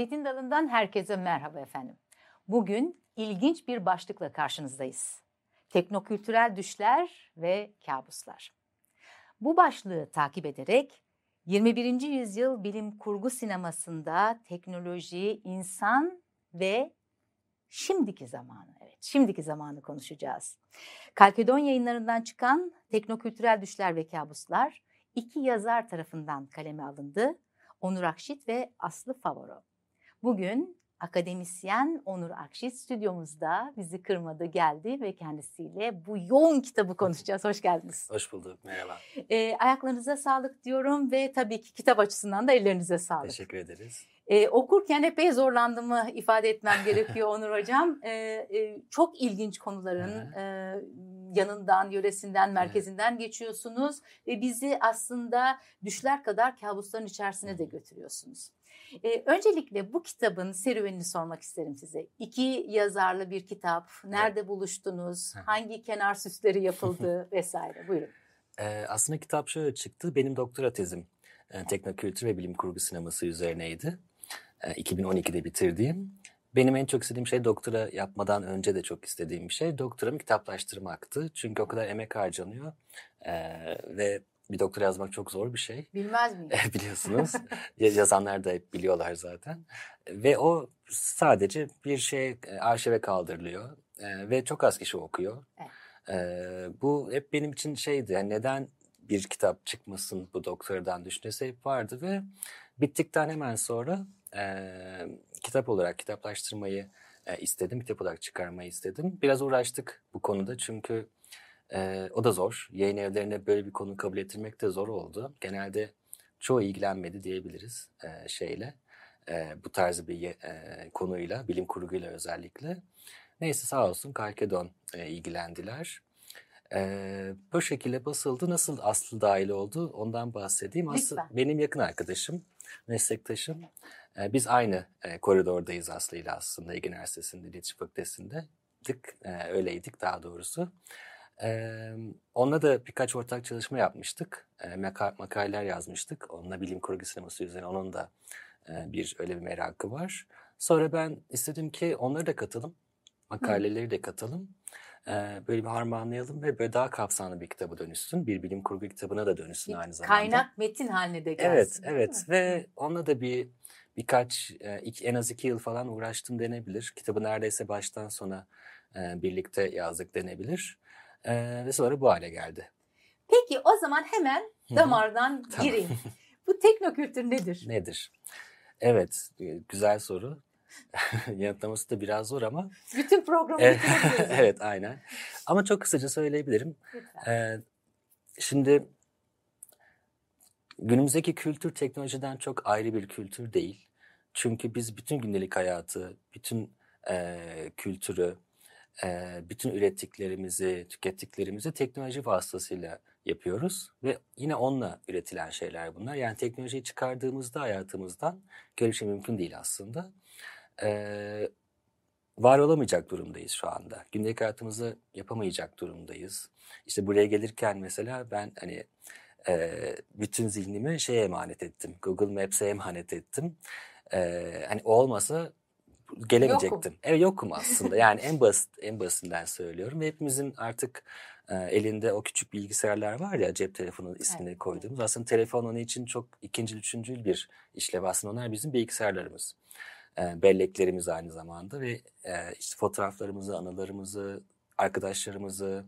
Zeytin Dalı'ndan herkese merhaba efendim. Bugün ilginç bir başlıkla karşınızdayız. Teknokültürel düşler ve kabuslar. Bu başlığı takip ederek 21. yüzyıl bilim kurgu sinemasında teknoloji, insan ve şimdiki zamanı, evet şimdiki zamanı konuşacağız. Kalkedon yayınlarından çıkan Teknokültürel Düşler ve Kabuslar iki yazar tarafından kaleme alındı. Onur Akşit ve Aslı Favoro. Bugün akademisyen Onur Akşit stüdyomuzda bizi kırmadı geldi ve kendisiyle bu yoğun kitabı konuşacağız. Hoş geldiniz. Hoş bulduk, merhaba. E, ayaklarınıza sağlık diyorum ve tabii ki kitap açısından da ellerinize sağlık. Teşekkür ederiz. E, okurken epey zorlandığımı ifade etmem gerekiyor Onur Hocam. E, e, çok ilginç konuların e, yanından, yöresinden, merkezinden geçiyorsunuz ve bizi aslında düşler kadar kabusların içerisine de götürüyorsunuz. E, öncelikle bu kitabın serüvenini sormak isterim size. İki yazarlı bir kitap. Nerede buluştunuz? Hangi kenar süsleri yapıldı vesaire. Buyurun. E, aslında kitap şöyle çıktı. Benim doktora tezim e, teknokültür ve bilim kurgu sineması üzerineydi. E, 2012'de bitirdiğim. Benim en çok istediğim şey doktora yapmadan önce de çok istediğim bir şey doktoramı kitaplaştırmaktı. Çünkü o kadar emek harcanıyor e, ve bir doktora yazmak çok zor bir şey. Bilmez miyim? Biliyorsunuz. Yazanlar da hep biliyorlar zaten. Ve o sadece bir şey arşive kaldırılıyor e, ve çok az kişi okuyor. Evet. E, bu hep benim için şeydi. Yani neden bir kitap çıkmasın bu doktoradan düşüncesi hep vardı ve bittikten hemen sonra e, kitap olarak kitaplaştırmayı e, istedim. Kitap olarak çıkarmayı istedim. Biraz uğraştık bu konuda çünkü e, o da zor. Yayın evlerine böyle bir konu kabul ettirmek de zor oldu. Genelde çoğu ilgilenmedi diyebiliriz e, şeyle. E, bu tarz bir e, konuyla, bilim kurguyla özellikle. Neyse sağ olsun Kalkedon e, ilgilendiler. E, bu şekilde basıldı. Nasıl Aslı dahil oldu ondan bahsedeyim. Aslı benim yakın arkadaşım, meslektaşım. E, biz aynı e, koridordayız Aslı ile aslında Ege Üniversitesi'nde, İletişim Fakültesi'nde. Dik, e, öyleydik daha doğrusu. Ee, onunla da birkaç ortak çalışma yapmıştık. Ee, maka makaleler yazmıştık. Onunla bilim kurgu sineması üzerine onun da e, bir öyle bir merakı var. Sonra ben istedim ki onları da katalım. Makaleleri de katalım. Ee, böyle bir harmanlayalım ve böyle daha kapsamlı bir kitaba dönüşsün. Bir bilim kurgu kitabına da dönüşsün aynı zamanda. Kaynak metin haline de gelsin. Evet, evet ve onunla da bir birkaç, en az iki yıl falan uğraştım denebilir. Kitabı neredeyse baştan sona birlikte yazdık denebilir. Ee, ve sonra bu hale geldi. Peki o zaman hemen damardan gireyim. bu teknokültür nedir? Nedir? Evet, güzel soru. Yanıtlaması da biraz zor ama. Bütün programı evet, evet, aynen. Ama çok kısaca söyleyebilirim. Ee, şimdi günümüzdeki kültür teknolojiden çok ayrı bir kültür değil. Çünkü biz bütün gündelik hayatı, bütün e, kültürü, bütün ürettiklerimizi, tükettiklerimizi teknoloji vasıtasıyla yapıyoruz ve yine onunla üretilen şeyler bunlar. Yani teknolojiyi çıkardığımızda hayatımızdan böyle şey mümkün değil aslında. Ee, var olamayacak durumdayız şu anda. Gündelik hayatımızı yapamayacak durumdayız. İşte buraya gelirken mesela ben hani e, bütün zihnimi şeye emanet ettim. Google Maps'e emanet ettim. E, hani olmasa gelemeyecektim. Yokum. Evet yokum aslında. Yani en basit en basitinden söylüyorum. hepimizin artık e, elinde o küçük bilgisayarlar var ya cep telefonu ismini evet. koyduğumuz. Aslında telefon onun için çok ikinci, üçüncü bir işlev aslında. Onlar bizim bilgisayarlarımız. E, belleklerimiz aynı zamanda ve e, işte fotoğraflarımızı, anılarımızı, arkadaşlarımızı,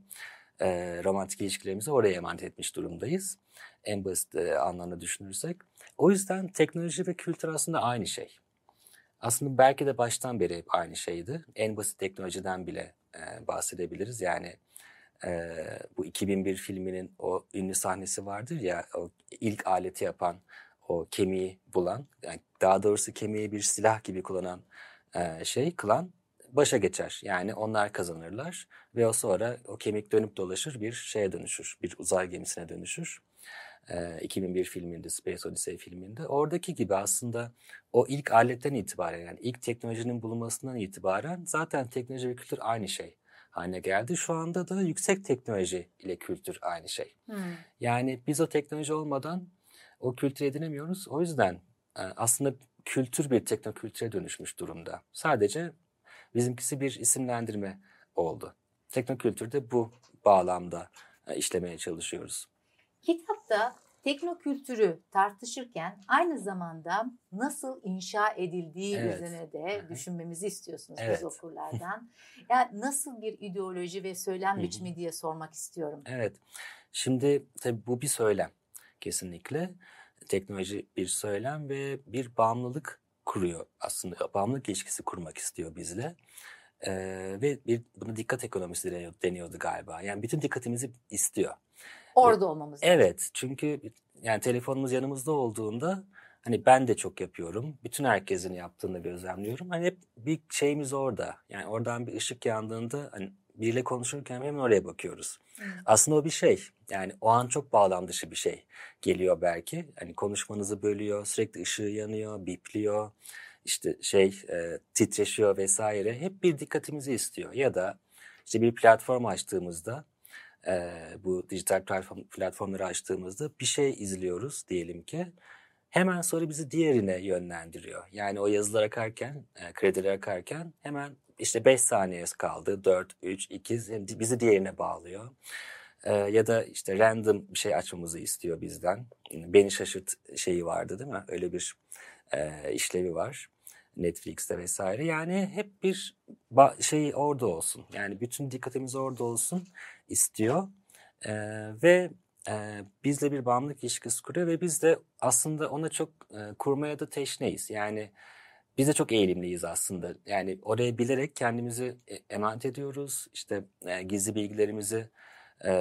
e, romantik ilişkilerimizi oraya emanet etmiş durumdayız. En basit e, anlamda düşünürsek. O yüzden teknoloji ve kültür aslında aynı şey. Aslında belki de baştan beri hep aynı şeydi. En basit teknolojiden bile e, bahsedebiliriz. Yani e, bu 2001 filminin o ünlü sahnesi vardır ya, o ilk aleti yapan, o kemiği bulan, yani daha doğrusu kemiği bir silah gibi kullanan e, şey, kılan başa geçer. Yani onlar kazanırlar ve o sonra o kemik dönüp dolaşır bir şeye dönüşür, bir uzay gemisine dönüşür. 2001 filminde, Space Odyssey filminde. Oradaki gibi aslında o ilk aletten itibaren yani ilk teknolojinin bulunmasından itibaren zaten teknoloji ve kültür aynı şey haline geldi. Şu anda da yüksek teknoloji ile kültür aynı şey. Hmm. Yani biz o teknoloji olmadan o kültür edinemiyoruz. O yüzden aslında kültür bir teknokültüre dönüşmüş durumda. Sadece bizimkisi bir isimlendirme oldu. Teknokültürde bu bağlamda işlemeye çalışıyoruz. Kitapta teknokültürü tartışırken aynı zamanda nasıl inşa edildiği Evet. üzerine de düşünmemizi istiyorsunuz Evet. biz okurlardan. Yani nasıl bir ideoloji ve söylem biçimi diye sormak istiyorum. Evet. Şimdi tabii bu bir söylem kesinlikle. Teknoloji bir söylem ve bir bağımlılık kuruyor aslında. Bağımlılık ilişkisi kurmak istiyor bizle. Ee, ve bir, buna dikkat ekonomisi deniyor- deniyordu galiba. Yani bütün dikkatimizi istiyor. Orada olmamız lazım. Evet çünkü yani telefonumuz yanımızda olduğunda hani ben de çok yapıyorum. Bütün herkesin yaptığını gözlemliyorum. Hani hep bir şeyimiz orada. Yani oradan bir ışık yandığında hani biriyle konuşurken hemen oraya bakıyoruz. Hı. Aslında o bir şey. Yani o an çok bağlam dışı bir şey geliyor belki. Hani konuşmanızı bölüyor, sürekli ışığı yanıyor, bipliyor, işte şey e, titreşiyor vesaire. Hep bir dikkatimizi istiyor. Ya da işte bir platform açtığımızda e, bu dijital platform, platformları açtığımızda bir şey izliyoruz diyelim ki. Hemen sonra bizi diğerine yönlendiriyor. Yani o yazılar akarken, e, krediler akarken hemen işte 5 saniye kaldı. 4, 3, 2 yani bizi diğerine bağlıyor. E, ya da işte random bir şey açmamızı istiyor bizden. Beni şaşırt şeyi vardı değil mi? Öyle bir e, işlevi var. Netflix'te vesaire. Yani hep bir şey orada olsun. Yani bütün dikkatimiz orada olsun istiyor. E, ve e, bizle bir bağımlılık ilişkisi kuruyor ve biz de aslında ona çok e, kurmaya da teşneyiz. Yani biz de çok eğilimliyiz aslında. Yani oraya bilerek kendimizi e- emanet ediyoruz. İşte e, gizli bilgilerimizi e,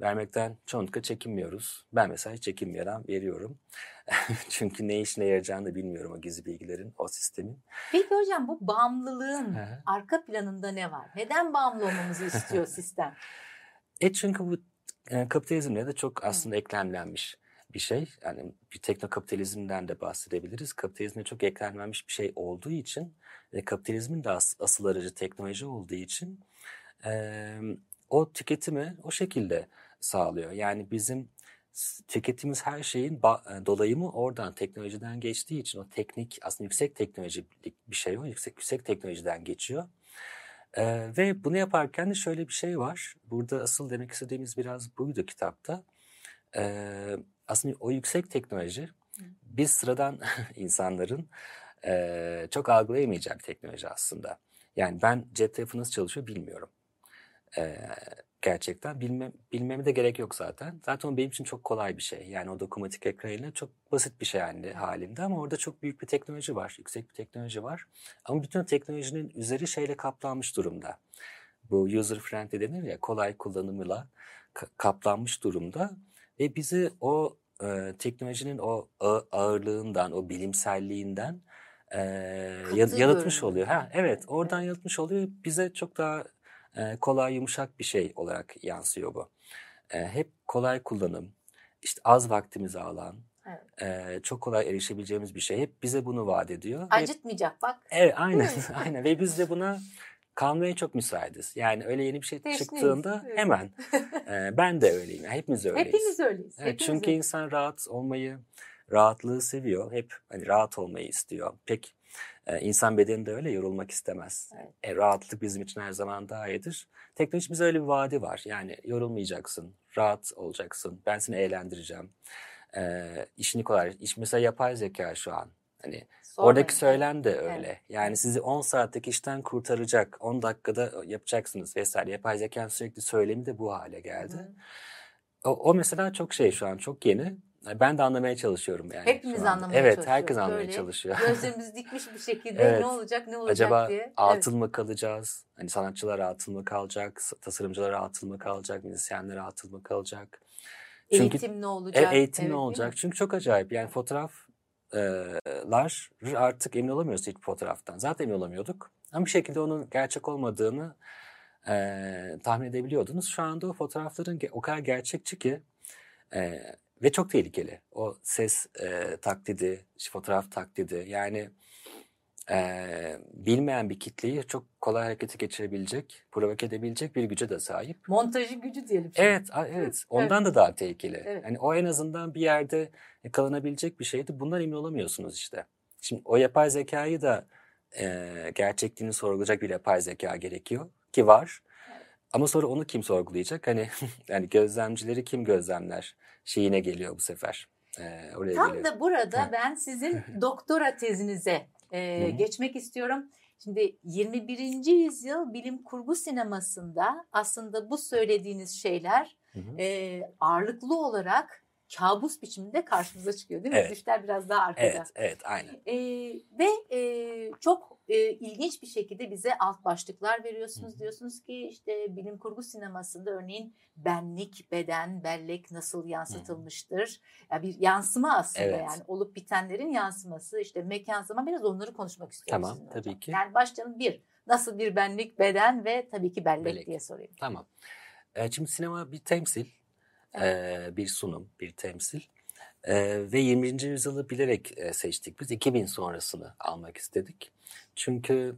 vermekten çoğunlukla çekinmiyoruz. Ben mesela hiç çekinmeden veriyorum. Çünkü ne işine yarayacağını da bilmiyorum o gizli bilgilerin, o sistemin. Peki hocam bu bağımlılığın Hı hı. arka planında ne var? Neden bağımlı olmamızı istiyor sistem? E çünkü bu e, kapitalizmle de çok aslında eklemlenmiş bir şey. Yani bir teknokapitalizmden de bahsedebiliriz. Kapitalizmle çok eklemlenmiş bir şey olduğu için ve kapitalizmin de as- asıl aracı teknoloji olduğu için e, o tüketimi o şekilde sağlıyor. Yani bizim tükettiğimiz her şeyin e, dolayımı oradan teknolojiden geçtiği için o teknik aslında yüksek teknolojik bir şey o yüksek yüksek teknolojiden geçiyor. Ee, ve bunu yaparken de şöyle bir şey var. Burada asıl demek istediğimiz biraz buydu kitapta. Ee, aslında o yüksek teknoloji biz sıradan insanların e, çok algılayamayacağı bir teknoloji aslında. Yani ben cep telefonu nasıl çalışıyor bilmiyorum. Ee, gerçekten bilmem, bilmeme de gerek yok zaten. Zaten o benim için çok kolay bir şey. Yani o dokunmatik ekranıyla çok basit bir şey halinde, halinde ama orada çok büyük bir teknoloji var, yüksek bir teknoloji var. Ama bütün teknolojinin üzeri şeyle kaplanmış durumda. Bu user friendly denir ya kolay kullanımıyla ka- kaplanmış durumda ve bizi o e, teknolojinin o ağırlığından, o bilimselliğinden e, Katı yalıtmış oluyor. Ha, evet, Evet, oradan yalıtmış oluyor. Bize çok daha e, kolay, yumuşak bir şey olarak yansıyor bu. E, hep kolay kullanım, işte az vaktimizi alan, Evet. e, çok kolay erişebileceğimiz bir şey. Hep bize bunu vaat ediyor. Ve- Acıtmayacak bak. Evet, aynen, aynen. Ve biz de buna kalmaya çok müsaitiz. Yani öyle yeni bir şey Teşneyiz, çıktığında evet. hemen. e, ben de öyleyim. Yani hepimiz öyleyiz. Hepimiz öyleyiz. Evet, hepimiz çünkü öyleyiz. insan rahat olmayı, rahatlığı seviyor. Hep hani rahat olmayı istiyor. Pek e, insan bedeni de öyle yorulmak istemez. Evet. E, rahatlık bizim için her zaman daha iyidir. Teknoloji bize öyle bir vaadi var. Yani yorulmayacaksın, rahat olacaksın. Ben seni eğlendireceğim. E, işini kolay. İş mesela yapay zeka şu an. Hani Sormayın. Oradaki söylen de öyle. Evet. Yani sizi 10 saatlik işten kurtaracak, 10 dakikada yapacaksınız vesaire. Yapay zekanın sürekli söylemi de bu hale geldi. Hı. O, o mesela çok şey şu an çok yeni. Ben de anlamaya çalışıyorum yani. Hepimiz anlamaya evet, çalışıyoruz. herkes anlamaya Böyle çalışıyor. Gözlerimiz dikmiş bir şekilde Evet. ne olacak ne olacak Acaba diye. atıl mı kalacağız? Hani sanatçılar atıl mı kalacak? s- Tasarımcılar atıl mı kalacak? Müzisyenler atıl mı kalacak? Evet. Çünkü- Eğitim ne E, olacak? eğitim Evet, ne olacak? Çünkü çok acayip. Yani fotoğraflar artık emin olamıyoruz hiç fotoğraftan. Zaten emin olamıyorduk. Ama bir şekilde onun gerçek olmadığını e, tahmin edebiliyordunuz. Şu anda o fotoğrafların o kadar gerçekçi ki e, ve çok tehlikeli. O ses e, taklidi, fotoğraf taklidi. Yani e, bilmeyen bir kitleyi çok kolay harekete geçirebilecek, provoke edebilecek bir güce de sahip. Montajı gücü diyelim. şimdi. Evet, a- evet. Ondan da daha tehlikeli. Evet. Hani o en azından bir yerde yakalanabilecek bir şeydi. Bundan emin olamıyorsunuz işte. Şimdi o yapay zekayı da e, gerçekliğini sorgulayacak bir yapay zeka gerekiyor ki var. Ama sonra onu kim sorgulayacak? Hani yani gözlemcileri kim gözlemler? Şeyine geliyor bu sefer. Ee, oraya Tam geliyor. da burada ben sizin doktora tezinize e, geçmek istiyorum. Şimdi 21. yüzyıl bilim kurgu sinemasında aslında bu söylediğiniz şeyler Hı hı. e, ağırlıklı olarak kabus biçiminde karşımıza çıkıyor değil mi? Evet. Düşler biraz daha arkada. Evet, evet, aynen. E, ve e, çok e, ilginç bir şekilde bize alt başlıklar veriyorsunuz. Hı hı. Diyorsunuz ki işte bilim kurgu sinemasında örneğin benlik, beden, bellek nasıl yansıtılmıştır? Ya bir yansıma aslında Evet. yani olup bitenlerin yansıması işte mekan zaman biraz onları konuşmak istiyorum. Tamam, tabii hocam. ki. Yani başlayalım bir nasıl bir benlik, beden ve tabii ki bellek, Bellek. diye sorayım. Tamam. Ee, şimdi sinema bir temsil, bir sunum, bir temsil. Ee, ve 20. yüzyılı bilerek e, seçtik. Biz 2000 sonrasını almak istedik. Çünkü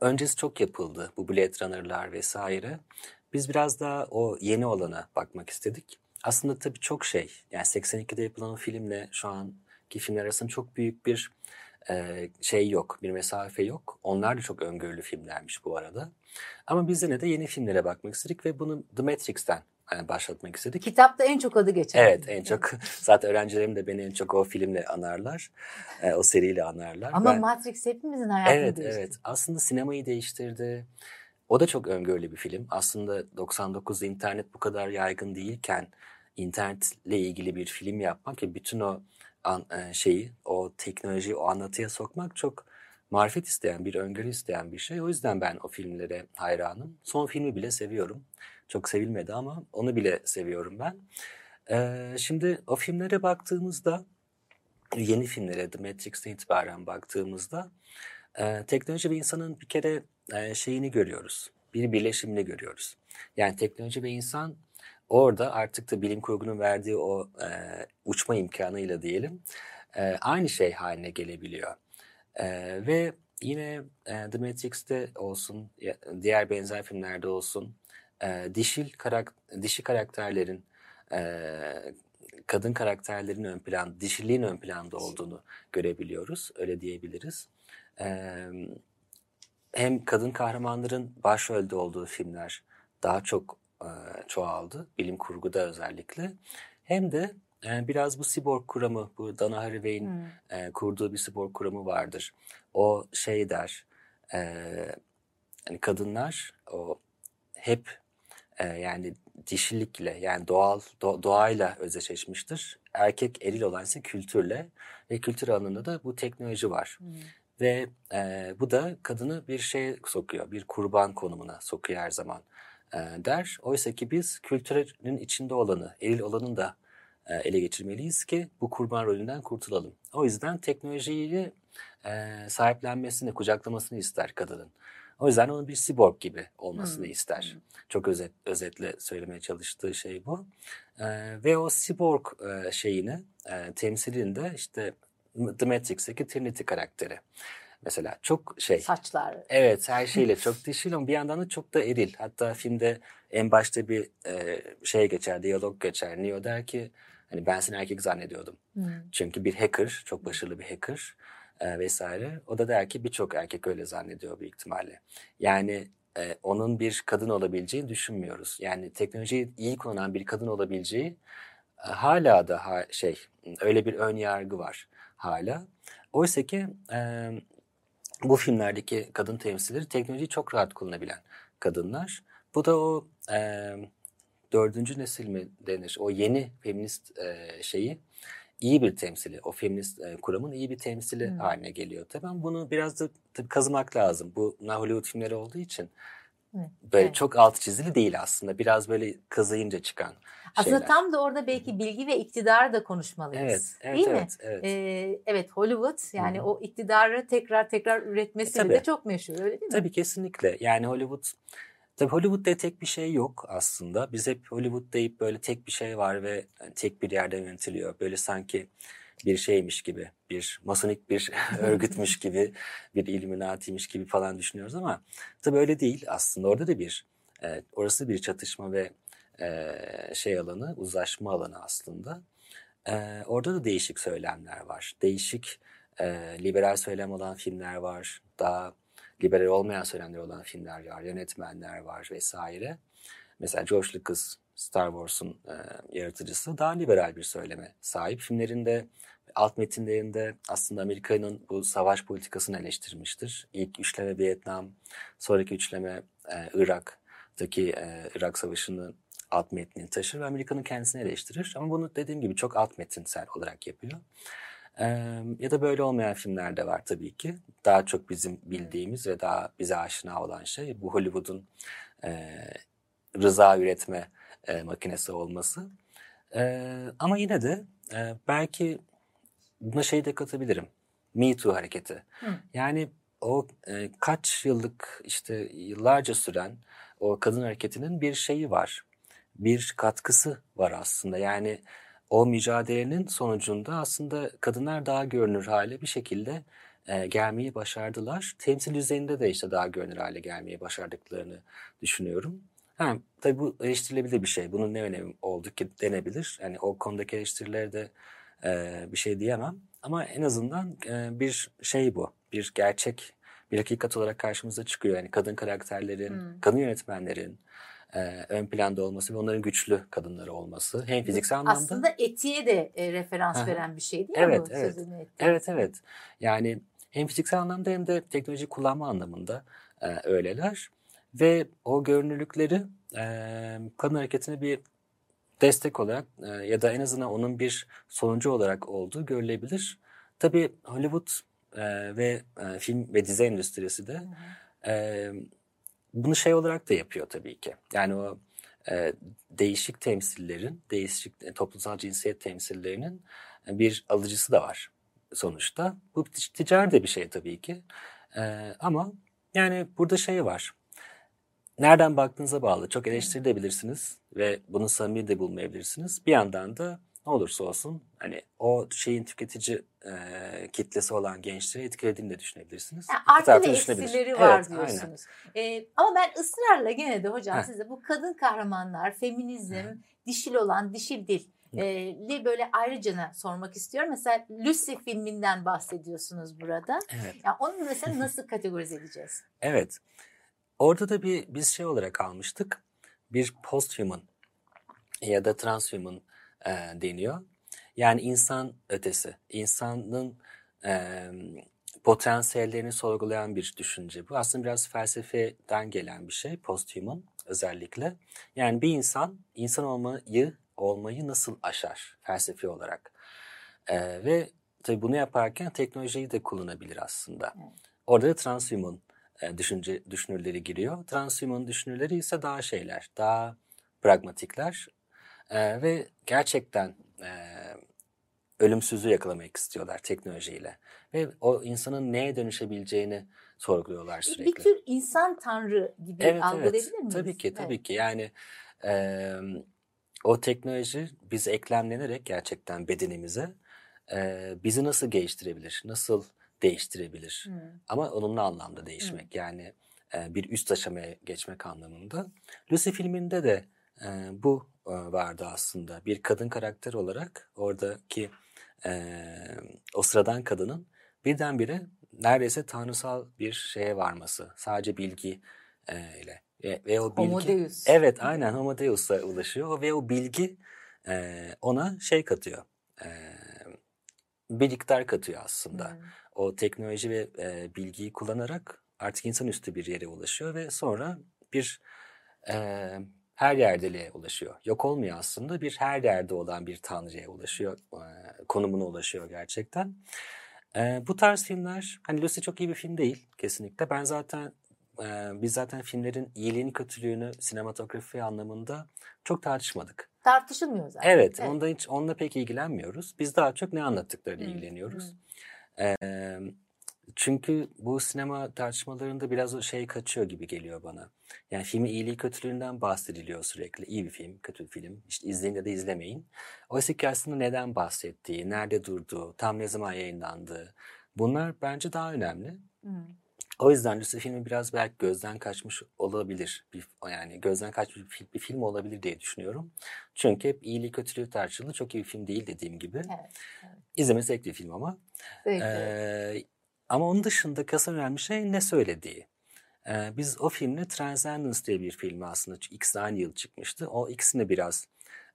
öncesi çok yapıldı. Bu Blade Runner'lar vesaire. Biz biraz daha o yeni olana bakmak istedik. Aslında tabii çok şey. Yani 82'de yapılan o filmle şu anki filmler arasında çok büyük bir e, şey yok. Bir mesafe yok. Onlar da çok öngörülü filmlermiş bu arada. Ama biz yine de yeni filmlere bakmak istedik ve bunu The Matrix'ten başlatmak istedik. Kitapta en çok adı geçen. Evet en çok zaten öğrencilerim de beni en çok o filmle anarlar. E, o seriyle anarlar. Ama Ben- Matrix hepimizin hayatını Evet değiştirdi. evet aslında sinemayı değiştirdi. O da çok öngörülü bir film. Aslında 99'da internet bu kadar yaygın değilken internetle ilgili bir film yapmak ve bütün o an- e, şeyi, o teknolojiyi o anlatıya sokmak çok marifet isteyen, bir öngörü isteyen bir şey. O yüzden ben o filmlere hayranım. Son filmi bile seviyorum. Çok sevilmedi ama onu bile seviyorum ben. Ee, şimdi o filmlere baktığımızda, yeni filmlere The Matrix'ten itibaren baktığımızda e, teknoloji ve insanın bir kere e, şeyini görüyoruz. Bir birleşimini görüyoruz. Yani teknoloji ve insan orada artık da bilim kurgunun verdiği o e, uçma imkanıyla diyelim e, aynı şey haline gelebiliyor. E, ve yine e, The Matrix'te olsun, diğer benzer filmlerde olsun e, dişil karak dişi karakterlerin e, kadın karakterlerin ön plan, dişiliğin ön planda olduğunu görebiliyoruz. Öyle diyebiliriz. Ee, hem kadın kahramanların başrolde olduğu filmler daha çok e, çoğaldı. Bilim kurguda özellikle. Hem de e, biraz bu siborg kuramı, bu Dana Haraway'in Hmm. e, kurduğu bir spor kuramı vardır. O şey der, e, hani kadınlar o hep e, yani dişilikle yani doğal do- doğayla özdeşleşmiştir. Erkek eril olan ise kültürle ve kültür alanında da bu teknoloji var. Hmm. Ve e, bu da kadını bir şeye sokuyor, bir kurban konumuna sokuyor her zaman e, der. Oysa ki biz kültürün içinde olanı, eril olanın da e, ele geçirmeliyiz ki bu kurban rolünden kurtulalım. O yüzden teknolojiyi e, sahiplenmesini, kucaklamasını ister kadının. O yüzden onun bir siborg gibi olmasını Hmm. ister. Çok özet, özetle söylemeye çalıştığı şey bu. E, ve o siborg e, şeyini, e, temsilinde işte The Matrix'teki Trinity karakteri. Mesela çok şey, Saçlar. Evet her şeyle çok dişil ama bir yandan da çok da eril. Hatta filmde en başta bir e, şey geçer, diyalog geçer. Neo der ki hani ben seni erkek zannediyordum. Hmm. Çünkü bir hacker, çok başarılı bir hacker e, vesaire. O da der ki birçok erkek öyle zannediyor büyük ihtimalle. Yani e, onun bir kadın olabileceğini düşünmüyoruz. Yani teknolojiyi iyi kullanan bir kadın olabileceği e, hala da ha, şey öyle bir ön yargı var hala. Oysa ki e, bu filmlerdeki kadın temsilleri teknolojiyi çok rahat kullanabilen kadınlar. Bu da o e, dördüncü nesil mi denir? O yeni feminist e, şeyi iyi bir temsili. O feminist e, kuramın iyi bir temsili Hmm. haline geliyor. Tabii bunu biraz da tabii kazımak lazım. Bu Hollywood filmleri olduğu için Evet, böyle evet. çok alt çizili değil aslında. Biraz böyle kazıyınca çıkan Aslında şeyler. tam da orada belki bilgi ve iktidarı da konuşmalıyız. Evet, evet, Değil mi? evet, evet. Ee, evet Hollywood yani Hı hı. o iktidarı tekrar tekrar üretmesiyle E, de çok meşhur öyle değil mi? Tabii kesinlikle. Yani Hollywood Tabii Hollywood'da tek bir şey yok aslında. Biz hep Hollywood deyip böyle tek bir şey var ve tek bir yerde yönetiliyor. Böyle sanki bir şeymiş gibi, bir masonik bir örgütmüş gibi, bir illuminatiymiş gibi falan düşünüyoruz ama tabii öyle değil aslında. Orada da bir, e, orası bir çatışma ve e, şey alanı, uzlaşma alanı aslında. E, orada da değişik söylemler var. Değişik e, liberal söylem olan filmler var. Daha liberal olmayan söylemler olan filmler var. Yönetmenler var vesaire. Mesela George Lucas Star Wars'un e, yaratıcısı daha liberal bir söyleme sahip. Filmlerinde alt metinlerinde aslında Amerika'nın bu savaş politikasını eleştirmiştir. İlk üçleme Vietnam, sonraki üçleme e, Irak'taki e, Irak Savaşı'nın alt metnini taşır ve Amerika'nın kendisini eleştirir. Ama bunu dediğim gibi çok alt metinsel olarak yapıyor. E, ya da böyle olmayan filmler de var tabii ki. Daha çok bizim bildiğimiz ve daha bize aşina olan şey bu Hollywood'un e, rıza üretme e, makinesi olması. E, ama yine de e, belki buna şey de katabilirim. Me Too hareketi. Hı. Yani o e, kaç yıllık işte yıllarca süren o kadın hareketinin bir şeyi var. Bir katkısı var aslında. Yani o mücadelenin sonucunda aslında kadınlar daha görünür hale bir şekilde e, gelmeyi başardılar. Temsil düzeyinde de işte daha görünür hale gelmeyi başardıklarını düşünüyorum. Ha, tabii bu eleştirilebilir bir şey. Bunun ne önemi oldu ki denebilir. Yani o konudaki eleştirilere de e, bir şey diyemem. Ama en azından e, bir şey bu. Bir gerçek, bir hakikat olarak karşımıza çıkıyor. Yani kadın karakterlerin, hmm. kadın yönetmenlerin e, ön planda olması ve onların güçlü kadınları olması. Hem fiziksel anlamda. Aslında etiğe de e, referans veren bir şey değil evet, mi? Evet, evet. Evet, evet. Yani hem fiziksel anlamda hem de teknoloji kullanma anlamında e, öyleler. Ve o görünürlükleri e, kadın hareketine bir destek olarak e, ya da en azından onun bir sonucu olarak olduğu görülebilir. Tabii Hollywood e, ve e, film ve dizi endüstrisi de e, bunu şey olarak da yapıyor tabii ki. Yani o e, değişik temsillerin, değişik e, toplumsal cinsiyet temsillerinin e, bir alıcısı da var sonuçta. Bu ticari de bir şey tabii ki. E, ama yani burada şey var nereden baktığınıza bağlı. Çok eleştirilebilirsiniz ve bunu samimi de bulmayabilirsiniz. Bir yandan da ne olursa olsun hani o şeyin tüketici e, kitlesi olan gençleri etkilediğini de düşünebilirsiniz. Yani artı ve eksileri var evet, diyorsunuz. E, ama ben ısrarla gene de hocam Heh. size bu kadın kahramanlar, feminizm, Heh. dişil olan dişil dil li böyle ayrıca sormak istiyorum. Mesela Lucy filminden bahsediyorsunuz burada. Evet. Yani onu mesela nasıl kategorize edeceğiz? Evet. Orada da bir biz şey olarak almıştık. Bir posthuman ya da transhuman e, deniyor. Yani insan ötesi, insanın e, potansiyellerini sorgulayan bir düşünce. Bu aslında biraz felsefeden gelen bir şey, posthuman özellikle. Yani bir insan, insan olmayı olmayı nasıl aşar felsefi olarak? E, ve tabii bunu yaparken teknolojiyi de kullanabilir aslında. Orada da transhuman e, düşünce düşünürleri giriyor. Transhuman düşünürleri ise daha şeyler, daha pragmatikler e, ve gerçekten e, ölümsüzlüğü yakalamak istiyorlar teknolojiyle. Ve o insanın neye dönüşebileceğini sorguluyorlar sürekli. Bir tür insan tanrı gibi evet, algılayabilir evet. miyiz? Tabii ki, tabii evet. ki. Yani e, o teknoloji bize eklemlenerek gerçekten bedenimize e, bizi nasıl geliştirebilir, nasıl değiştirebilir. Hmm. Ama olumlu anlamda değişmek hmm. yani e, bir üst aşamaya geçmek anlamında. Lucy filminde de e, bu e, vardı aslında. Bir kadın karakter olarak oradaki e, o sıradan kadının birdenbire neredeyse tanrısal bir şeye varması. Sadece bilgi e, ile. Ve, ve o bilgi, Homo Deus. Evet aynen Homo Deus'a ulaşıyor ve o bilgi e, ona şey katıyor. E, bir iktidar katıyor aslında. Hmm o teknoloji ve e, bilgiyi kullanarak artık insanüstü bir yere ulaşıyor ve sonra bir e, her yerdeliğe ulaşıyor. Yok olmuyor aslında bir her yerde olan bir tanrıya ulaşıyor, konumuna ulaşıyor gerçekten. Bu tarz filmler, hani Lucy çok iyi bir film değil kesinlikle. Ben zaten, biz zaten filmlerin iyiliğini kötülüğünü sinematografi anlamında çok tartışmadık. Tartışılmıyor zaten. Evet, evet. onda hiç onunla pek ilgilenmiyoruz. Biz daha çok ne anlattıklarıyla ilgileniyoruz. Hmm. E, çünkü bu sinema tartışmalarında biraz o şey kaçıyor gibi geliyor bana. Yani filmin iyiliği kötülüğünden bahsediliyor sürekli. İyi bir film, kötü bir film. İşte izleyin ya da izlemeyin. Oysa ki aslında neden bahsettiği, nerede durduğu, tam ne zaman yayınlandığı. Bunlar bence daha önemli. Hmm. O yüzden Lucy filmi biraz belki gözden kaçmış olabilir. Bir, yani gözden kaçmış bir, bir film olabilir diye düşünüyorum. Çünkü hep iyiliği kötülüğü tartışıldı. Çok iyi bir film değil dediğim gibi. Evet, evet. İzlemesi zevkli film ama. Zevkli. Ee, ama onun dışında kasım önemli şey ne söylediği. Ee, biz o filmle Transcendence diye bir filmi aslında ikisi aynı yıl çıkmıştı. O ikisini biraz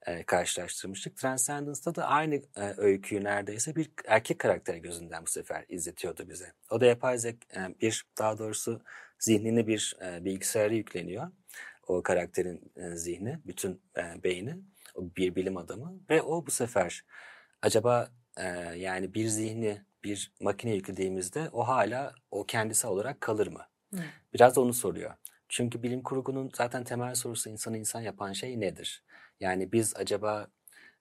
e, karşılaştırmıştık. Transcendence'da da aynı e, öyküyü neredeyse bir erkek karakteri gözünden bu sefer izletiyordu bize. O da yapay zek e, bir daha doğrusu zihnine bir e, bilgisayara yükleniyor. O karakterin e, zihni, bütün e, beyni, o bir bilim adamı ve o bu sefer acaba e, yani bir zihni bir makine yüklediğimizde o hala o kendisi olarak kalır mı? Hı. Biraz da onu soruyor. Çünkü bilim kurgunun zaten temel sorusu insanı insan yapan şey nedir? Yani biz acaba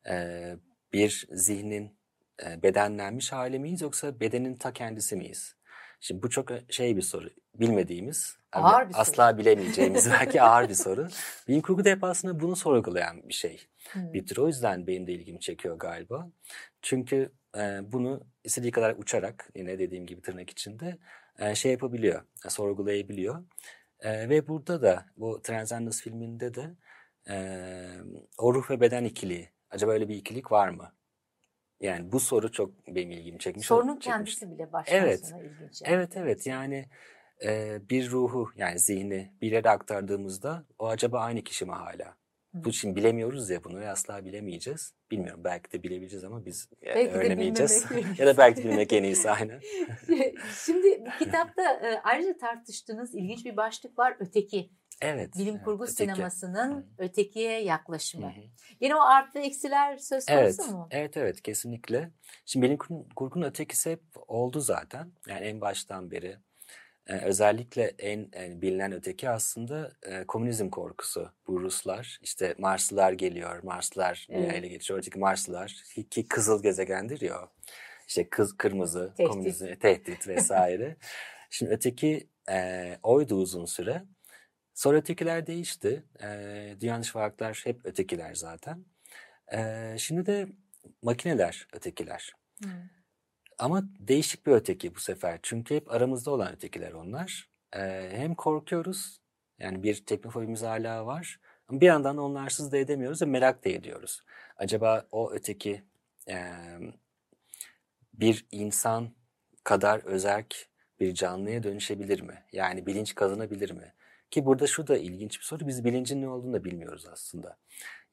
e, bir zihnin e, bedenlenmiş hali miyiz yoksa bedenin ta kendisi miyiz? Şimdi bu çok şey bir soru. Bilmediğimiz, Ağır bir soru. asla bilemeyeceğimiz belki ağır bir soru. Bilim kurgu da hep aslında bunu sorgulayan bir şey. Hı. Bir tür o yüzden benim de ilgimi çekiyor galiba. Çünkü e, bunu istediği kadar uçarak yine dediğim gibi tırnak içinde e, şey yapabiliyor, e, sorgulayabiliyor. E, ve burada da bu Transcendence filminde de e, o ruh ve beden ikiliği. Acaba öyle bir ikilik var mı? Yani bu soru çok benim ilgimi çekmiş. Sorunun çekmişti. kendisi bile baştan Evet. sona ilginç. yani. Evet evet yani e, bir ruhu yani zihni bir yere aktardığımızda o acaba aynı kişi mi hala? Bu için bilemiyoruz ya bunu ve asla bilemeyeceğiz. Bilmiyorum belki de bilebileceğiz ama biz e, Belki öğrenemeyeceğiz. ya da belki bilmek en iyisi aynen. Şimdi bu kitapta e, ayrıca tartıştığınız ilginç bir başlık var. Öteki. Evet. Bilim evet, kurgu öteki. sinemasının Hı. ötekiye yaklaşımı. hı. Yine o artı eksiler söz konusu Evet, mu? evet, evet kesinlikle. Şimdi bilim kur- kurgunun ötekisi hep oldu zaten. Yani en baştan beri. Ee, özellikle en, en bilinen öteki aslında e, komünizm korkusu. Bu Ruslar, işte Marslılar geliyor, Marslılar dünyayı Evet. ele geçiriyor. Oradaki Marslılar ki kızıl gezegendir ya. İşte kız, kırmızı, Tehdit. komünizm, tehdit vesaire. Şimdi öteki e, oydu uzun süre. Sonra ötekiler değişti. E, Dünyanın Dışı Varlıklar hep ötekiler zaten. E, şimdi de makineler ötekiler. Hı. Ama değişik bir öteki bu sefer. Çünkü hep aramızda olan ötekiler onlar. Ee, hem korkuyoruz, yani bir teknofobimiz hala var. Ama bir yandan da onlarsız da edemiyoruz ve merak da ediyoruz. Acaba o öteki e, bir insan kadar özerk bir canlıya dönüşebilir mi? Yani bilinç kazanabilir mi? Ki burada şu da ilginç bir soru. Biz bilincin ne olduğunu da bilmiyoruz aslında.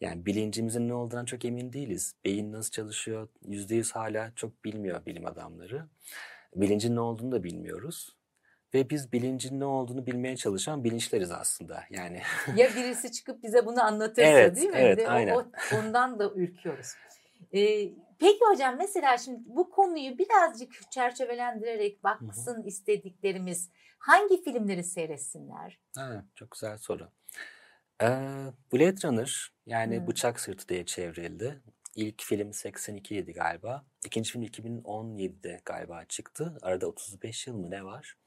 Yani bilincimizin ne olduğundan çok emin değiliz. Beyin nasıl çalışıyor? Yüzde yüz hala çok bilmiyor bilim adamları. Bilincin ne olduğunu da bilmiyoruz. Ve biz bilincin ne olduğunu bilmeye çalışan bilinçleriz aslında. Yani Ya birisi çıkıp bize bunu anlatırsa Evet, değil mi? evet, De aynen. o- ondan da ürküyoruz. Ee, peki hocam mesela şimdi bu konuyu birazcık çerçevelendirerek baksın istediklerimiz hangi filmleri seyretsinler? ha, çok güzel soru. Ee, Blade Runner yani Hmm. Bıçak Sırtı diye çevrildi. İlk film 82'ydi galiba. İkinci film 2017'de galiba çıktı. Arada 35 yıl mı ne var?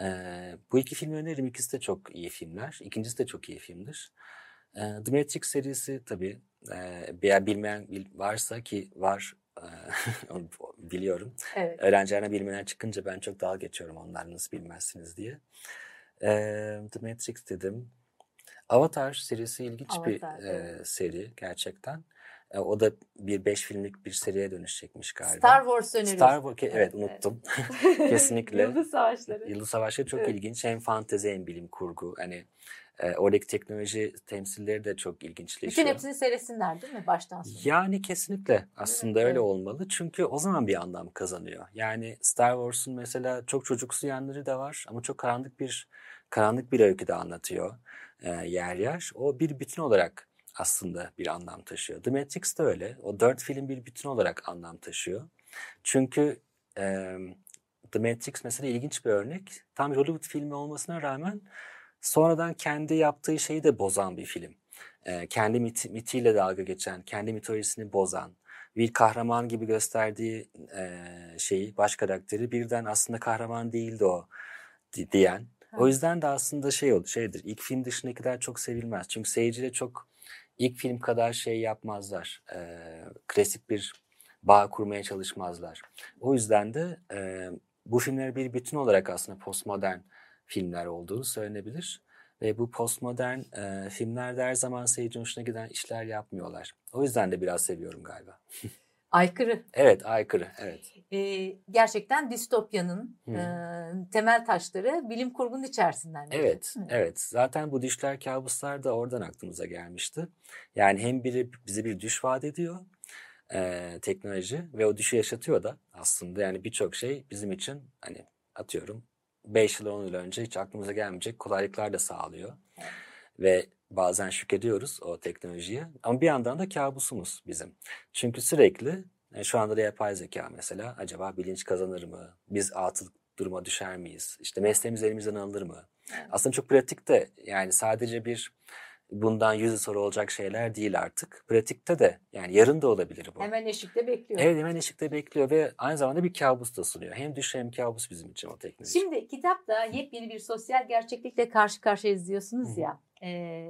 Ee, bu iki filmi öneririm. İkisi de çok iyi filmler. İkincisi de çok iyi filmdir. Ee, The Matrix serisi tabii e, bir bilmeyen bil- varsa ki var e, onu biliyorum. Evet. Öğrencilerine bilmeyen çıkınca ben çok dalga geçiyorum onlar nasıl bilmezsiniz diye. Ee, The Matrix dedim. Avatar serisi ilginç bir Avatar, e, evet. seri gerçekten. E, o da bir beş filmlik bir seriye dönüşecekmiş galiba. Star Wars öneriyoruz. Star Wars, evet, Evet, unuttum. Kesinlikle. Yıldız Savaşları. Yıldız Savaşları çok Evet. ilginç. Hem fantezi hem bilim kurgu. Hani e, oradaki teknoloji temsilleri de çok ilginçleşiyor. Bütün hepsini seyretsinler değil mi baştan sona? Yani kesinlikle aslında Evet, öyle evet. olmalı. Çünkü o zaman bir anlam kazanıyor. Yani Star Wars'un mesela çok çocuksu yanları da var ama çok karanlık bir karanlık bir öykü de anlatıyor e, yer yer. O bir bütün olarak aslında bir anlam taşıyor. The Matrix de öyle. O dört film bir bütün olarak anlam taşıyor. Çünkü e, The Matrix mesela ilginç bir örnek. Tam Hollywood filmi olmasına rağmen sonradan kendi yaptığı şeyi de bozan bir film. E, kendi mit, mitiyle dalga geçen, kendi mitolojisini bozan, bir kahraman gibi gösterdiği e, şeyi, baş karakteri birden aslında kahraman değildi o di- diyen. O yüzden de aslında şey oldu, şeydir. İlk film dışındakiler çok sevilmez. Çünkü seyirciyle çok ilk film kadar şey yapmazlar. E, klasik bir bağ kurmaya çalışmazlar. O yüzden de e, bu filmler bir bütün olarak aslında postmodern filmler olduğu söylenebilir. Ve bu postmodern e, filmlerde her zaman seyircinin hoşuna giden işler yapmıyorlar. O yüzden de biraz seviyorum galiba. Aykırı. Evet, aykırı. Evet. Ee, gerçekten distopyanın Hı. e, temel taşları bilim kurgunun içerisinden. Evet, Hı. evet. Zaten bu düşler, kabuslar da oradan aklımıza gelmişti. Yani hem biri bize bir düş vaat ediyor e, teknoloji ve o düşü yaşatıyor da aslında. Yani birçok şey bizim için hani atıyorum 5 yıl 10 yıl önce hiç aklımıza gelmeyecek kolaylıklar da sağlıyor. Evet. Ve bazen şükrediyoruz o teknolojiye ama bir yandan da kabusumuz bizim. Çünkü sürekli e, şu anda da yapay zeka mesela acaba bilinç kazanır mı? Biz atıl duruma düşer miyiz? İşte mesleğimiz elimizden alınır mı? Evet. Aslında çok pratik de yani sadece bir bundan yüz yıl sonra olacak şeyler değil artık. Pratikte de yani yarın da olabilir bu. Hemen eşikte bekliyor. Evet hemen eşikte bekliyor ve aynı zamanda bir kabus da sunuyor. Hem düş hem kabus bizim için o teknoloji. Şimdi kitapta yepyeni bir sosyal gerçeklikle karşı Hı hı. ya. E,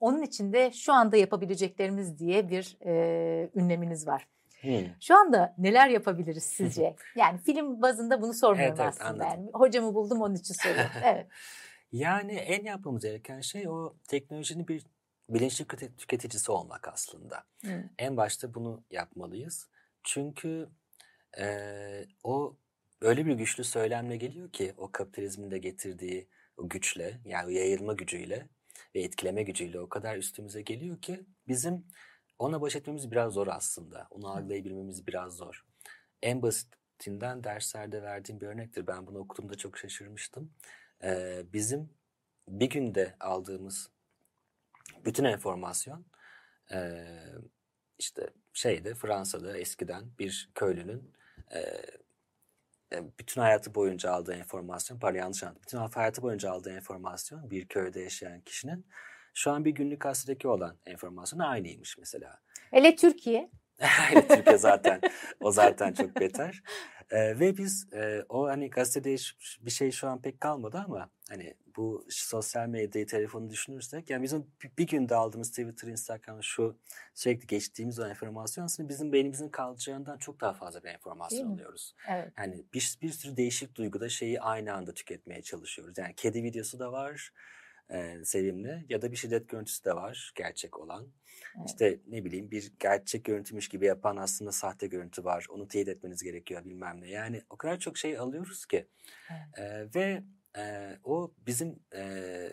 onun içinde şu anda yapabileceklerimiz diye bir e, ünleminiz var. Hmm. Şu anda neler yapabiliriz sizce? yani film bazında bunu sormuyorum Evet, evet, aslında. anladım. Yani hocamı buldum onun için soruyorum. Evet. Yani en yapmamız gereken şey o teknolojinin bir bilinçli tüke- tüketicisi olmak aslında. Hı. En başta bunu yapmalıyız. Çünkü eee, o öyle bir güçlü söylemle geliyor ki o kapitalizmin de getirdiği o güçle yani yayılma gücüyle ve etkileme gücüyle o kadar üstümüze geliyor ki bizim ona baş etmemiz biraz zor aslında. Onu algılayabilmemiz biraz zor. En basitinden derslerde verdiğim bir örnektir. Ben bunu okuduğumda çok şaşırmıştım. Eee, bizim bir günde aldığımız bütün enformasyon eee, işte şeyde Fransa'da eskiden bir köylünün e, bütün hayatı boyunca aldığı enformasyon, pardon yanlış anladım. Bütün hayatı boyunca aldığı enformasyon bir köyde yaşayan kişinin şu an bir günlük gazetedeki olan enformasyon aynıymış mesela. Hele Türkiye. Türkiye zaten o zaten çok beter. Ee, ve biz e, o hani gazetede bir şey şu an pek kalmadı ama hani bu sosyal medyayı, telefonu düşünürsek yani bizim bir, günde aldığımız Twitter, Instagram şu sürekli geçtiğimiz o enformasyon aslında bizim beynimizin kalacağından çok daha fazla bir Değil enformasyon mi? alıyoruz. Evet. Yani bir, bir sürü değişik duyguda şeyi aynı anda tüketmeye çalışıyoruz. Yani kedi videosu da var e, sevimli ya da bir şiddet görüntüsü de var gerçek olan. Evet. İşte ne bileyim bir gerçek görüntümüş gibi yapan aslında sahte görüntü var. Onu teyit etmeniz gerekiyor bilmem ne. Yani o kadar çok şey alıyoruz ki. Evet. E, ve e, o bizim e,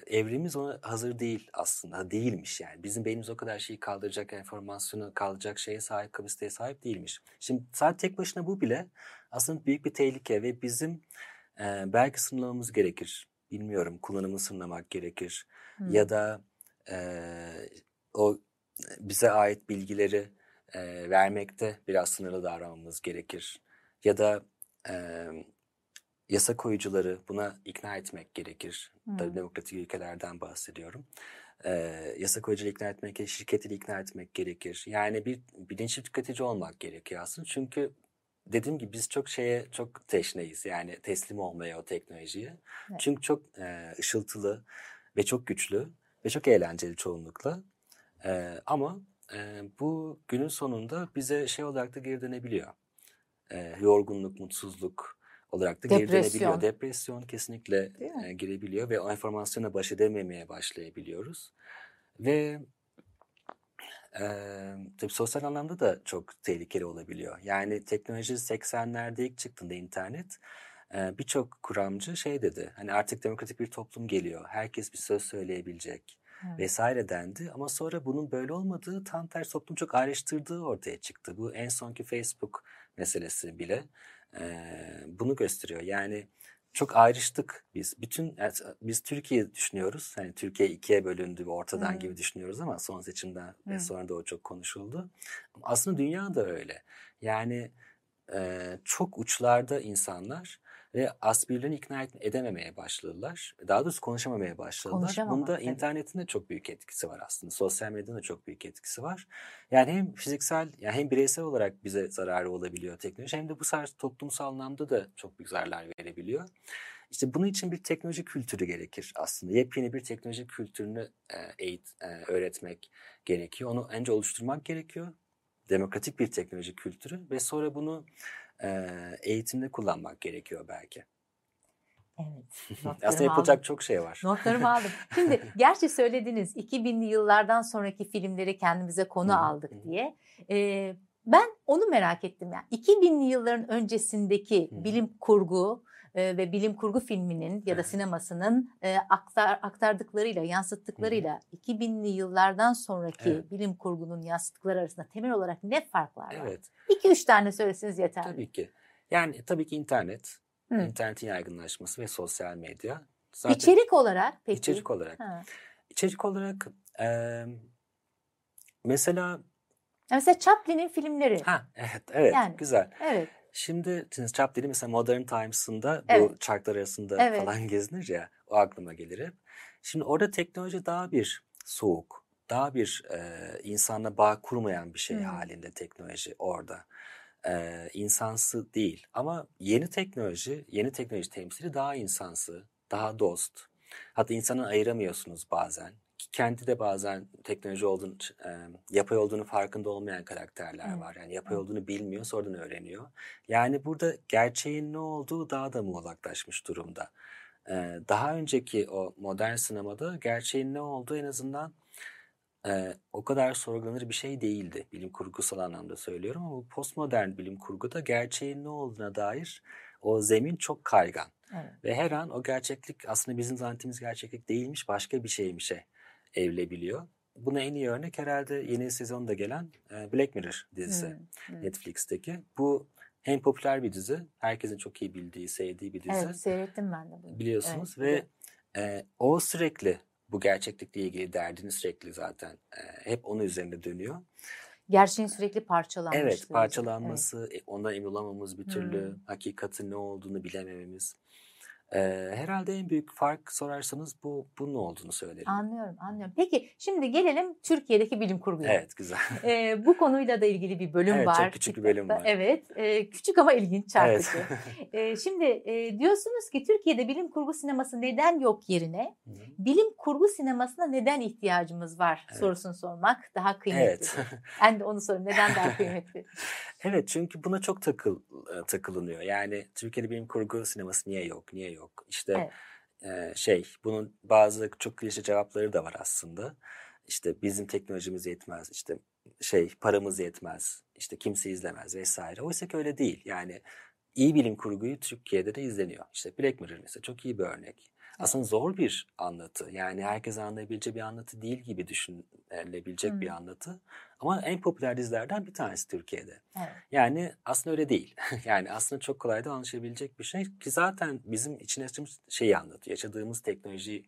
evrimiz ona hazır değil aslında. Değilmiş yani. Bizim beynimiz o kadar şeyi kaldıracak enformasyonu kaldıracak şeye sahip, kapasiteye sahip değilmiş. Şimdi sadece tek başına bu bile aslında büyük bir tehlike ve bizim e, belki sınırlamamız gerekir. Bilmiyorum kullanımını sınırlamak gerekir. Hı. Ya da e, o bize ait bilgileri e, vermekte biraz sınırlı davranmamız gerekir. Ya da e, yasa koyucuları buna ikna etmek gerekir. Tabii demokratik ülkelerden bahsediyorum. E, yasa koyucuları ikna etmek gerekir, şirketleri ikna etmek gerekir. Yani bir bilinçli tüketici olmak gerekiyor aslında. Çünkü dediğim gibi biz çok şeye çok teşneyiz. Yani teslim olmaya o teknolojiye. Evet. Çünkü çok e, ışıltılı ve çok güçlü ve çok eğlenceli çoğunlukla. E, ama e, bu günün sonunda bize şey olarak da geri dönebiliyor. E, yorgunluk, mutsuzluk olarak da geri Depresyon. dönebiliyor. Depresyon kesinlikle e, girebiliyor ve o enformasyona baş edememeye başlayabiliyoruz. Ve e, tabii sosyal anlamda da çok tehlikeli olabiliyor. Yani teknoloji 80'lerde ilk çıktığında internet e, birçok kuramcı şey dedi. Hani artık demokratik bir toplum geliyor. Herkes bir söz söyleyebilecek Evet. vesaire dendi. Ama sonra bunun böyle olmadığı tam tersi toplum çok ayrıştırdığı ortaya çıktı. Bu en sonki Facebook meselesi bile e, bunu gösteriyor. Yani çok ayrıştık biz. Bütün yani biz Türkiye düşünüyoruz. Hani Türkiye ikiye bölündü ve ortadan Hmm. gibi düşünüyoruz ama son seçimden Hmm. ve sonra da o çok konuşuldu. Aslında dünya da öyle. Yani e, çok uçlarda insanlar ve asbirlerini ikna edememeye başladılar. Daha doğrusu konuşamamaya başladılar. Bunda tabii. internetin de çok büyük etkisi var aslında. Sosyal medyanın da çok büyük etkisi var. Yani hem fiziksel yani hem bireysel olarak bize zararı olabiliyor teknoloji hem de bu sefer toplumsal anlamda da çok büyük zararlar verebiliyor. İşte bunun için bir teknoloji kültürü gerekir aslında. Yepyeni bir teknoloji kültürünü e, eğit, e, öğretmek gerekiyor. Onu önce oluşturmak gerekiyor. Demokratik bir teknoloji kültürü ve sonra bunu e, eğitimde kullanmak gerekiyor belki. Evet. Aslında yapılacak aldım. çok şey var. Notlarımı aldım. Şimdi gerçi söylediniz 2000'li yıllardan sonraki filmleri kendimize konu aldık diye. Ee, Ben onu merak ettim yani 2000'li yılların öncesindeki bilim kurgu e, ve bilim kurgu filminin ya da sinemasının e, aktar, aktardıklarıyla, yansıttıklarıyla 2000'li yıllardan sonraki Evet. bilim kurgunun yansıttıkları arasında temel olarak ne farklar var? Evet. 2-3 tane söyleseniz yeterli. Tabii ki. Yani tabii ki internet, Hı. internetin yaygınlaşması ve sosyal medya. Zaten İçerik olarak peki? içerik olarak. Ha. İçerik olarak eee, mesela Mesela Chaplin'in filmleri. ha evet evet Yani. güzel. Evet. Şimdi şimdi Chaplin mesela Modern Times'ında Evet. bu çarklar arasında Evet. falan gezinir ya o aklıma gelir hep. Şimdi orada teknoloji daha bir soğuk, daha bir e, insanla bağ kurmayan bir şey Hmm. halinde teknoloji orada. E, insansı değil ama yeni teknoloji, yeni teknoloji temsili daha insansı, daha dost. Hatta insanı ayıramıyorsunuz bazen. Kendi de bazen teknoloji olduğunu, e, yapay olduğunu farkında olmayan karakterler var. Yani yapay olduğunu bilmiyor, sonradan öğreniyor. Yani burada gerçeğin ne olduğu daha da muğlaklaşmış durumda. Ee, daha önceki o modern sinemada gerçeğin ne olduğu en azından e, o kadar sorgulanır bir şey değildi. Bilim kurgusal anlamda söylüyorum ama bu postmodern bilim kurguda gerçeğin ne olduğuna dair o zemin çok kaygan. Evet. Ve her an o gerçeklik aslında bizim zannettiğimiz gerçeklik değilmiş başka bir şeymişe evrilebiliyor. Buna en iyi örnek herhalde yeni sezonda gelen e, Black Mirror dizisi. Hmm, hmm. Netflix'teki. Bu hem popüler bir dizi, herkesin çok iyi bildiği, sevdiği bir dizi. Evet seyrettim ben de bunu. Biliyorsunuz Evet, ve e, o sürekli bu gerçeklikle ilgili derdini sürekli zaten e, hep onun üzerinde dönüyor. Gerçeğin sürekli parçalanmışlığı. Evet, parçalanması, e, ondan emin olamamamız bir türlü, Hmm. hakikatin ne olduğunu bilemememiz. E, herhalde en büyük fark sorarsanız bu bunun olduğunu söylerim. Anlıyorum, anlıyorum. Peki şimdi gelelim Türkiye'deki bilim kurguya. Evet, güzel. Ee, bu konuyla da ilgili bir bölüm Evet, var. çok küçük bir bölüm var. Evet, e, küçük ama ilginç, Evet. çarpıcı. Ee, şimdi e, diyorsunuz ki Türkiye'de bilim kurgu sineması neden yok yerine? Hı hı. Bilim kurgu sinemasına neden ihtiyacımız var Evet. sorusunu sormak daha kıymetli. Evet. Ben de onu sorayım. Neden daha kıymetli? Evet çünkü buna çok takıl e, takılınıyor. Yani Türkiye'de bilim kurgu sineması niye yok, niye yok? İşte e, şey bunun bazı çok klişe cevapları da var aslında. İşte bizim teknolojimiz yetmez, işte şey paramız yetmez, işte kimse izlemez vesaire. Oysa ki öyle değil. Yani iyi bilim kurguyu Türkiye'de de izleniyor. İşte Black Mirror mesela çok iyi bir örnek. Aslında zor bir anlatı. Yani herkes anlayabileceği bir anlatı değil gibi düşünülebilecek bir Hı. anlatı. Ama en popüler dizilerden bir tanesi Türkiye'de. Evet. Yani aslında öyle değil. yani aslında çok kolay da anlaşabilecek bir şey ki zaten bizim içine açtığımız şeyi anlatıyor. Yaşadığımız teknoloji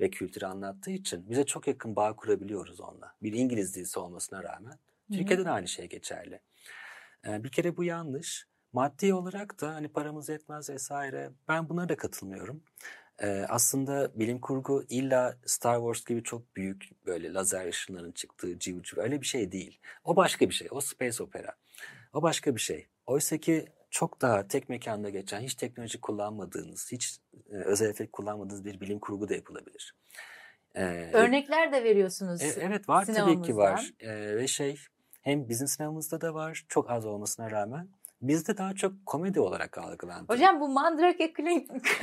ve kültürü anlattığı için bize çok yakın bağ kurabiliyoruz onunla. Bir İngiliz dizisi olmasına rağmen. Türkiye'de de aynı şey geçerli. Ee, bir kere bu yanlış. Maddi olarak da hani paramız yetmez vesaire. Ben buna da katılmıyorum. Ee, aslında bilim kurgu illa Star Wars gibi çok büyük böyle lazer ışınlarının çıktığı civciv öyle bir şey değil. O başka bir şey. O space opera. O başka bir şey. Oysa ki çok daha tek mekanda geçen, hiç teknoloji kullanmadığınız, hiç e, özel efekt kullanmadığınız bir bilim kurgu da yapılabilir. Ee, Örnekler de veriyorsunuz. e, evet var tabii ki var. Ee, ve şey hem bizim sinemamızda da var çok az olmasına rağmen bizde daha çok komedi olarak algılandı. Hocam bu Mandrake Klink,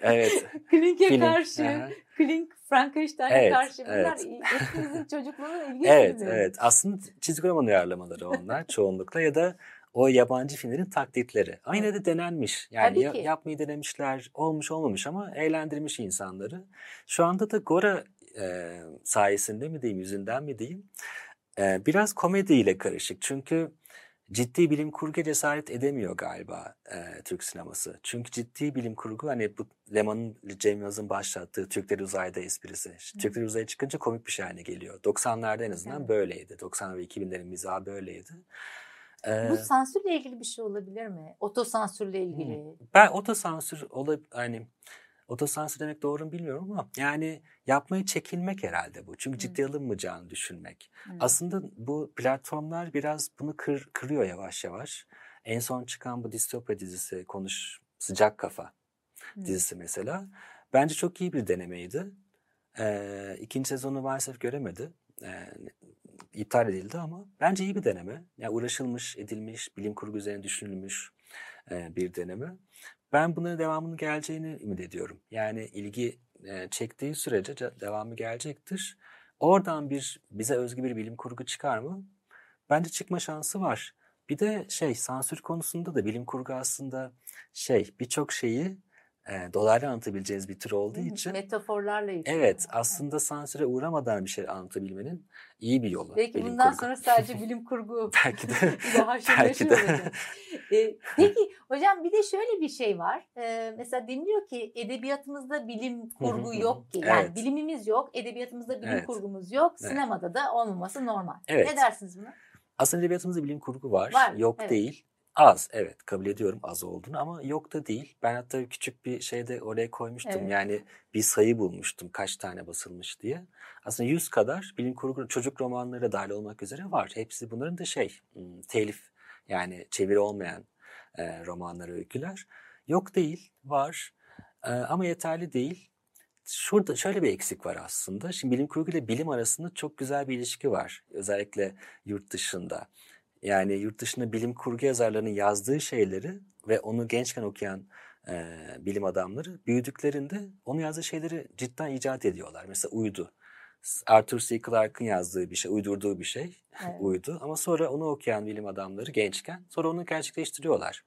evet. Klink'e karşı. Klink Frankenstein'e Evet, karşı bunlar evet. hepimizin çocukluğunun ilginç Evet, evet. Aslında çizgi roman uyarlamaları onlar çoğunlukla ya da o yabancı filmlerin taklitleri. Ama yine de denenmiş. Yani ya- yapmayı denemişler, olmuş olmamış ama eğlendirmiş insanları. Şu anda da Gora e, sayesinde mi diyeyim, yüzünden mi diyeyim, e, biraz komediyle karışık. Çünkü ciddi bilim kurgu cesaret edemiyor galiba e, Türk sineması. Çünkü ciddi bilim kurgu hani bu Leman'ın, Cem Yılmaz'ın başlattığı Türkler Uzayda esprisi. Türkler Uzaya çıkınca komik bir şey haline geliyor. 90'larda en azından Evet. böyleydi. 90 ve 2000'lerin mizahı böyleydi. E, Bu sansürle ilgili bir şey olabilir mi? Otosansürle ilgili. ben otosansür olab hani otosansür demek doğru mu bilmiyorum ama yani yapmayı çekinmek herhalde bu. Çünkü ciddiye alınmayacağını düşünmek. Hı. Aslında bu platformlar biraz bunu kır, kırıyor yavaş yavaş. En son çıkan bu distopya dizisi konuş sıcak kafa Hı. dizisi mesela. Bence çok iyi bir denemeydi. Ee, ikinci sezonu maalesef göremedi. Ee, iptal edildi ama bence iyi bir deneme. Yani uğraşılmış, edilmiş, bilim kurgu üzerine düşünülmüş e, bir deneme. Ben bunların devamının geleceğini ümit ediyorum. Yani ilgi e, çektiği sürece ce- devamı gelecektir. Oradan bir bize özgü bir bilim kurgu çıkar mı? bence çıkma şansı var. Bir de şey sansür konusunda da bilim kurgu aslında şey birçok şeyi e, dolaylı anlatabileceğiz bir tür olduğu için. Metaforlarla yüklü. Evet aslında sansüre uğramadan bir şey anlatabilmenin iyi bir yolu. Belki bilim bundan kurgu. sonra sadece bilim kurgu belki de belki de. Ee, peki hocam bir de şöyle bir şey var. Ee, mesela deniliyor ki edebiyatımızda bilim kurgu yok ki. Yani Evet. bilimimiz yok, edebiyatımızda bilim Evet. kurgumuz yok. Evet. Sinemada da olmaması normal. Evet. Ne dersiniz buna? Aslında edebiyatımızda bilim kurgu var. Var, Yok evet. değil. Az evet kabul ediyorum az olduğunu ama yok da değil. Ben hatta küçük bir şeyde oraya koymuştum. Evet. Yani bir sayı bulmuştum kaç tane basılmış diye. Aslında 100 kadar bilim kurgu çocuk romanları da dahil olmak üzere var. Hepsi bunların da şey telif yani çeviri olmayan e, romanlar, öyküler. Yok değil var E, ama yeterli değil. Şurada şöyle bir eksik var aslında. Şimdi bilim kurgu ile bilim arasında çok güzel bir ilişki var. Özellikle yurt dışında. Yani yurt dışında bilim kurgu yazarlarının yazdığı şeyleri ve onu gençken okuyan e, bilim adamları büyüdüklerinde onu yazdığı şeyleri cidden icat ediyorlar. Mesela uydu. Arthur C. Clarke'ın yazdığı bir şey, uydurduğu bir şey Evet. uydu. Ama sonra onu okuyan bilim adamları gençken sonra onu gerçekleştiriyorlar.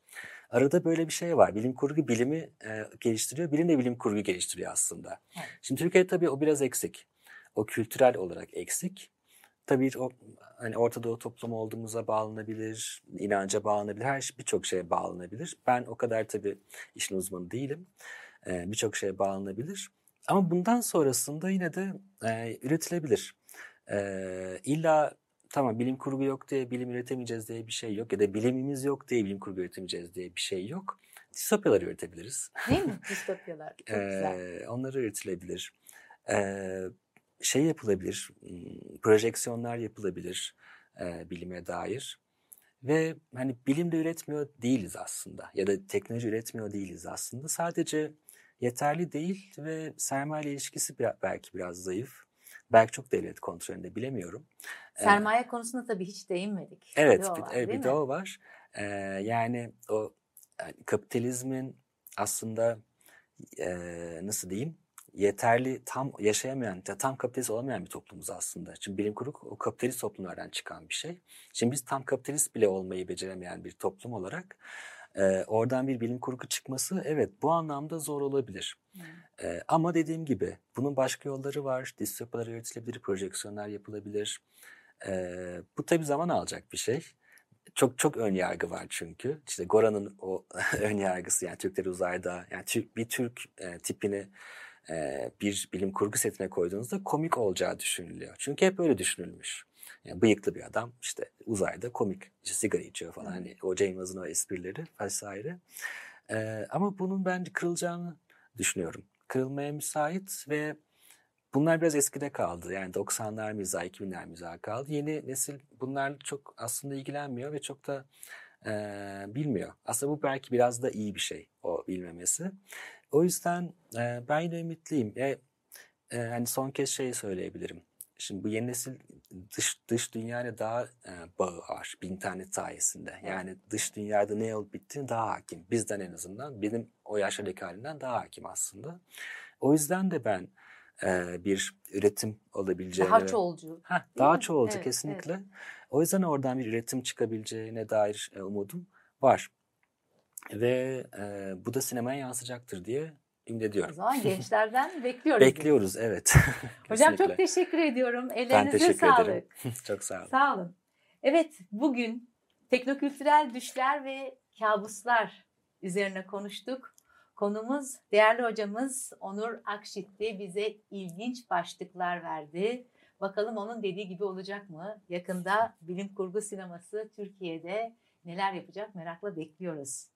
Arada böyle bir şey var. Bilim kurgu bilimi e, geliştiriyor, bilim de bilim kurgu geliştiriyor aslında. Evet. Şimdi Türkiye'de tabii o biraz eksik. O kültürel olarak eksik. Tabii o hani Orta Doğu toplumu olduğumuza bağlanabilir, inanca bağlanabilir, her şey birçok şeye bağlanabilir. Ben o kadar tabii işin uzmanı değilim. Ee, birçok şeye bağlanabilir. Ama bundan sonrasında yine de e, üretilebilir. Ee, illa tamam bilim kurgu yok diye bilim üretemeyeceğiz diye bir şey yok ya da bilimimiz yok diye bilim kurgu üretemeyeceğiz diye bir şey yok. Distopyalar üretebiliriz. Değil mi? Distopyalar. Çok güzel. Ee, onları üretilebilir. Ee, şey yapılabilir, projeksiyonlar yapılabilir e, bilime dair. Ve hani bilim de üretmiyor değiliz aslında ya da teknoloji üretmiyor değiliz aslında. Sadece yeterli değil ve sermaye ilişkisi bir- belki biraz zayıf. Belki çok devlet kontrolünde bilemiyorum. Ee, Sermaye konusunda tabii hiç değinmedik. Evet, Bir de o var, evet, bir de o var. Ee, yani o yani kapitalizmin aslında e, nasıl diyeyim yeterli tam yaşayamayan, ya tam kapitalist olamayan bir toplumuz aslında. Çünkü bilim kurgu o kapitalist toplumlardan çıkan bir şey. Şimdi biz tam kapitalist bile olmayı beceremeyen bir toplum olarak e, oradan bir bilim kurgu çıkması evet bu anlamda zor olabilir. Ee, ama dediğim gibi bunun başka yolları var. Distopyalar üretilebilir, projeksiyonlar yapılabilir. Ee, bu tabii zaman alacak bir şey. Çok çok ön yargı var çünkü. İşte Goran'ın o ön yargısı yani Türkler uzayda yani Türk, bir Türk e, tipini e, bir bilim kurgu setine koyduğunuzda komik olacağı düşünülüyor. Çünkü hep öyle düşünülmüş. Yani bıyıklı bir adam işte uzayda komik işte sigara içiyor falan. Hani o Yılmaz'ın o esprileri vesaire. Ee, ama bunun bence kırılacağını düşünüyorum. Kırılmaya müsait ve bunlar biraz eskide kaldı. Yani 90'lar mizahı, 2000'ler mizahı kaldı. Yeni nesil bunlarla çok aslında ilgilenmiyor ve çok da e, bilmiyor. Aslında bu belki biraz da iyi bir şey o bilmemesi. O yüzden e, ben yine ümitliyim. E, e, hani son kez şey söyleyebilirim. Şimdi bu yeni nesil dış dış dünyayla daha e, bağı var bir internet sayesinde. Yani dış dünyada ne olup bittiğini daha hakim. Bizden en azından benim o yaşlardaki halimden daha hakim aslında. O yüzden de ben e, bir üretim olabileceğini... Daha çoğulcu. Heh, daha çoğulcu Evet, kesinlikle. O yüzden oradan bir üretim çıkabileceğine dair e, umudum var. Ve e, bu da sinemaya yansıyacaktır diye ümit O ediyorum. zaman gençlerden bekliyoruz. Bekliyoruz evet. Hocam çok teşekkür ediyorum. Ben Ellerinize teşekkür sağlık. ederim. Çok sağ olun. Sağ olun. Evet, bugün teknokültürel düşler ve kabuslar üzerine konuştuk. Konumuz değerli hocamız Onur Akşit'ti. Bize ilginç başlıklar verdi. Bakalım onun dediği gibi olacak mı? Yakında bilim kurgu sineması Türkiye'de neler yapacak merakla bekliyoruz.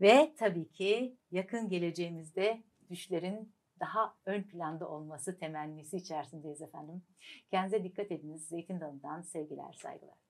Ve tabii ki yakın geleceğimizde düşlerin daha ön planda olması temennisi içerisindeyiz efendim. Kendinize dikkat ediniz. Zeytin Dalı'ndan sevgiler, saygılar.